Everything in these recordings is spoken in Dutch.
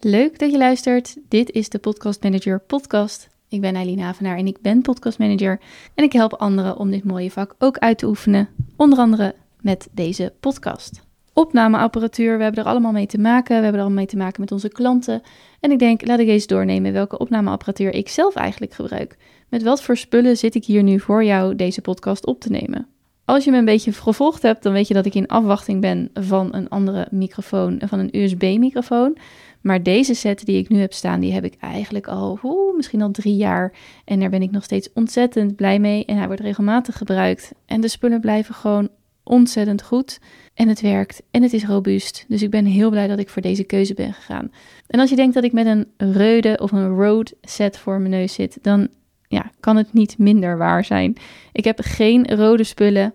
Leuk dat je luistert. Dit is de Podcast Manager podcast. Ik ben Eileen Havenaar en ik ben podcast manager en ik help anderen om dit mooie vak ook uit te oefenen, onder andere met deze podcast. Opnameapparatuur, we hebben er allemaal mee te maken. We hebben er allemaal mee te maken met onze klanten. En ik denk, laat ik eens doornemen welke opnameapparatuur ik zelf eigenlijk gebruik. Met wat voor spullen zit ik hier nu voor jou deze podcast op te nemen? Als je me een beetje gevolgd hebt, dan weet je dat ik in afwachting ben van een andere microfoon, van een USB-microfoon. Maar deze set die ik nu heb staan, die heb ik eigenlijk al, misschien al drie jaar. En daar ben ik nog steeds ontzettend blij mee. En hij wordt regelmatig gebruikt. En de spullen blijven gewoon ontzettend goed. En het werkt en het is robuust. Dus ik ben heel blij dat ik voor deze keuze ben gegaan. En als je denkt dat ik met een Rode of een Rode set voor mijn neus zit, dan ja, kan het niet minder waar zijn. Ik heb geen rode spullen.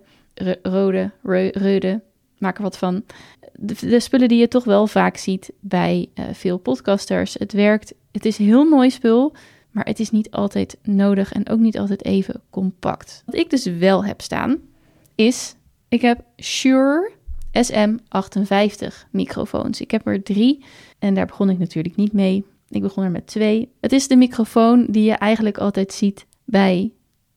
rode, rode, maak er wat van. De, spullen die je toch wel vaak ziet bij uh, veel podcasters. Het werkt, het is heel mooi spul, maar het is niet altijd nodig en ook niet altijd even compact. Wat ik dus wel heb staan, is, ik heb Shure SM58 microfoons. Ik heb er drie en daar begon ik natuurlijk niet mee. Ik begon er met twee. Het is de microfoon die je eigenlijk altijd ziet bij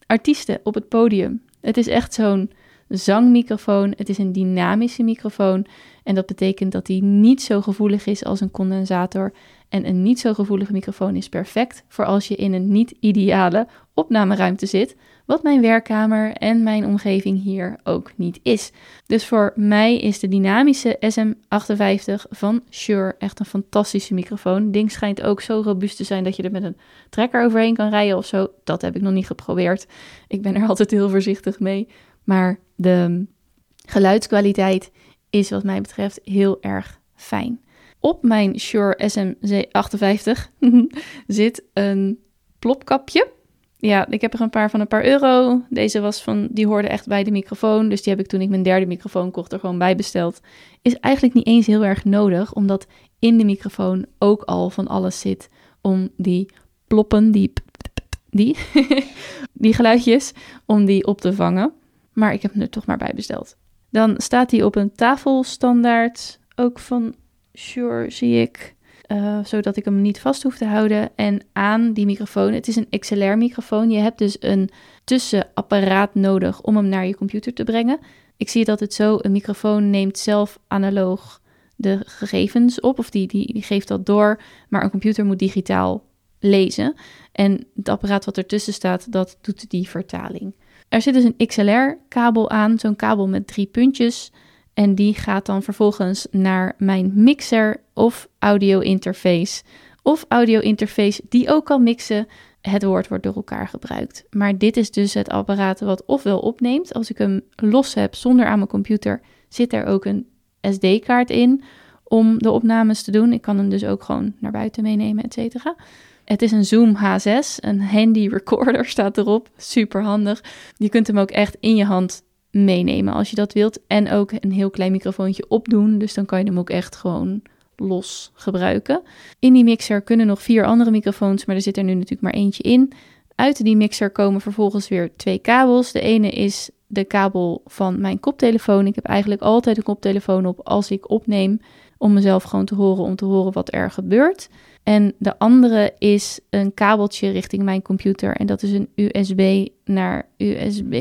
artiesten op het podium. Het is echt zo'n zangmicrofoon. Het is een dynamische microfoon. En dat betekent dat hij niet zo gevoelig is als een condensator. En een niet zo gevoelige microfoon is perfect voor als je in een niet ideale opnameruimte zit wat mijn werkkamer en mijn omgeving hier ook niet is. Dus voor mij is de dynamische SM58 van Shure echt een fantastische microfoon. Ding schijnt ook zo robuust te zijn dat je er met een trekker overheen kan rijden of zo. Dat heb ik nog niet geprobeerd. Ik ben er altijd heel voorzichtig mee. Maar de geluidskwaliteit is wat mij betreft heel erg fijn. Op mijn Shure SM58 zit een plopkapje ja, ik heb er een paar van een paar euro. Deze was van, die hoorde echt bij de microfoon. Dus die heb ik toen ik mijn derde microfoon kocht er gewoon bij besteld. Is eigenlijk niet eens heel erg nodig, omdat in de microfoon ook al van alles zit om die ploppen, die, die, die geluidjes, om die op te vangen. Maar ik heb hem er toch maar bij besteld. Dan staat hij op een tafelstandaard, ook van Sure, zie ik. Eh, zodat ik hem niet vast hoef te houden. En aan die microfoon, het is een XLR-microfoon. Je hebt dus een tussenapparaat nodig om hem naar je computer te brengen. Ik zie dat het zo, een microfoon neemt zelf analoog de gegevens op, of die, die, die geeft dat door, maar een computer moet digitaal lezen. En het apparaat wat ertussen staat, dat doet die vertaling. Er zit dus een XLR-kabel aan, zo'n kabel met drie puntjes. En die gaat dan vervolgens naar mijn mixer of audio interface. Of audio interface die ook kan mixen. Het woord wordt door elkaar gebruikt. Maar dit is dus het apparaat wat ofwel opneemt. Als ik hem los heb zonder aan mijn computer, zit er ook een SD-kaart in om de opnames te doen. Ik kan hem dus ook gewoon naar buiten meenemen, et cetera. Het is een Zoom H6, een handy recorder staat erop. Super handig. Je kunt hem ook echt in je hand meenemen als je dat wilt. En ook een heel klein microfoontje opdoen. Dus dan kan je hem ook echt gewoon los gebruiken. In die mixer kunnen nog vier andere microfoons, maar er zit er nu natuurlijk maar eentje in. Uit die mixer komen vervolgens weer twee kabels. De ene is de kabel van mijn koptelefoon. Ik heb eigenlijk altijd een koptelefoon op als ik opneem, om mezelf gewoon te horen, om te horen wat er gebeurt. En de andere is een kabeltje richting mijn computer. En dat is een USB naar USB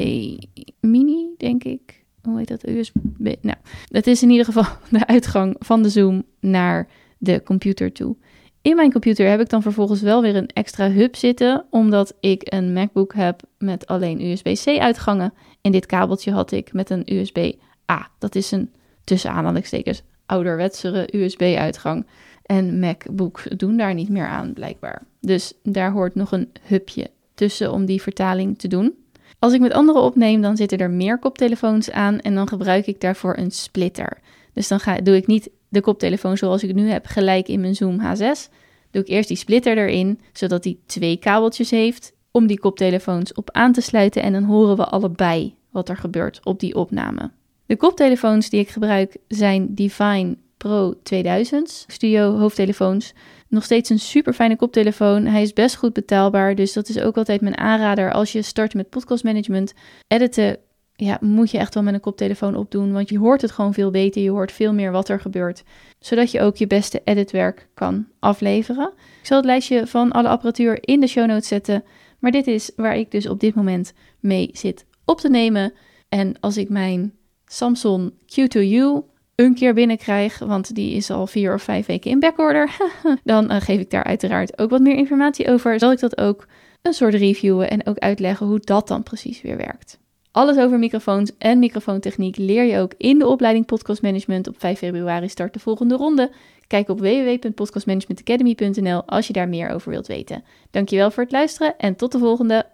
mini, denk ik. Hoe heet dat? USB. Nou, dat is in ieder geval de uitgang van de Zoom naar de computer toe. In mijn computer heb ik dan vervolgens wel weer een extra hub zitten, omdat ik een MacBook heb met alleen USB-C uitgangen. En dit kabeltje had ik met een USB-A. Dat is een tussen aanhalingstekens ouderwetsere USB-uitgang. En MacBooks doen daar niet meer aan, blijkbaar. Dus daar hoort nog een hubje tussen om die vertaling te doen. Als ik met anderen opneem, dan zitten er meer koptelefoons aan en dan gebruik ik daarvoor een splitter. Dus dan ga, doe ik niet de koptelefoon zoals ik nu heb gelijk in mijn Zoom H6. Doe ik eerst die splitter erin, zodat die twee kabeltjes heeft om die koptelefoons op aan te sluiten en dan horen we allebei wat er gebeurt op die opname. De koptelefoons die ik gebruik zijn Divine Pro 2000 studio hoofdtelefoons. Nog steeds een super fijne koptelefoon. Hij is best goed betaalbaar. Dus dat is ook altijd mijn aanrader als je start met podcast management. Editen ja, moet je echt wel met een koptelefoon opdoen. Want je hoort het gewoon veel beter. Je hoort veel meer wat er gebeurt. Zodat je ook je beste editwerk kan afleveren. Ik zal het lijstje van alle apparatuur in de show notes zetten. Maar dit is waar ik dus op dit moment mee zit op te nemen. En als ik mijn Samsung Q2U een keer binnenkrijg, want die is al vier of vijf weken in backorder, dan uh, geef ik daar uiteraard ook wat meer informatie over. Zal ik dat ook een soort reviewen en ook uitleggen hoe dat dan precies weer werkt. Alles over microfoons en microfoontechniek leer je ook in de opleiding Podcast Management. Op 5 februari start de volgende ronde. Kijk op www.podcastmanagementacademy.nl als je daar meer over wilt weten. Dankjewel voor het luisteren en tot de volgende.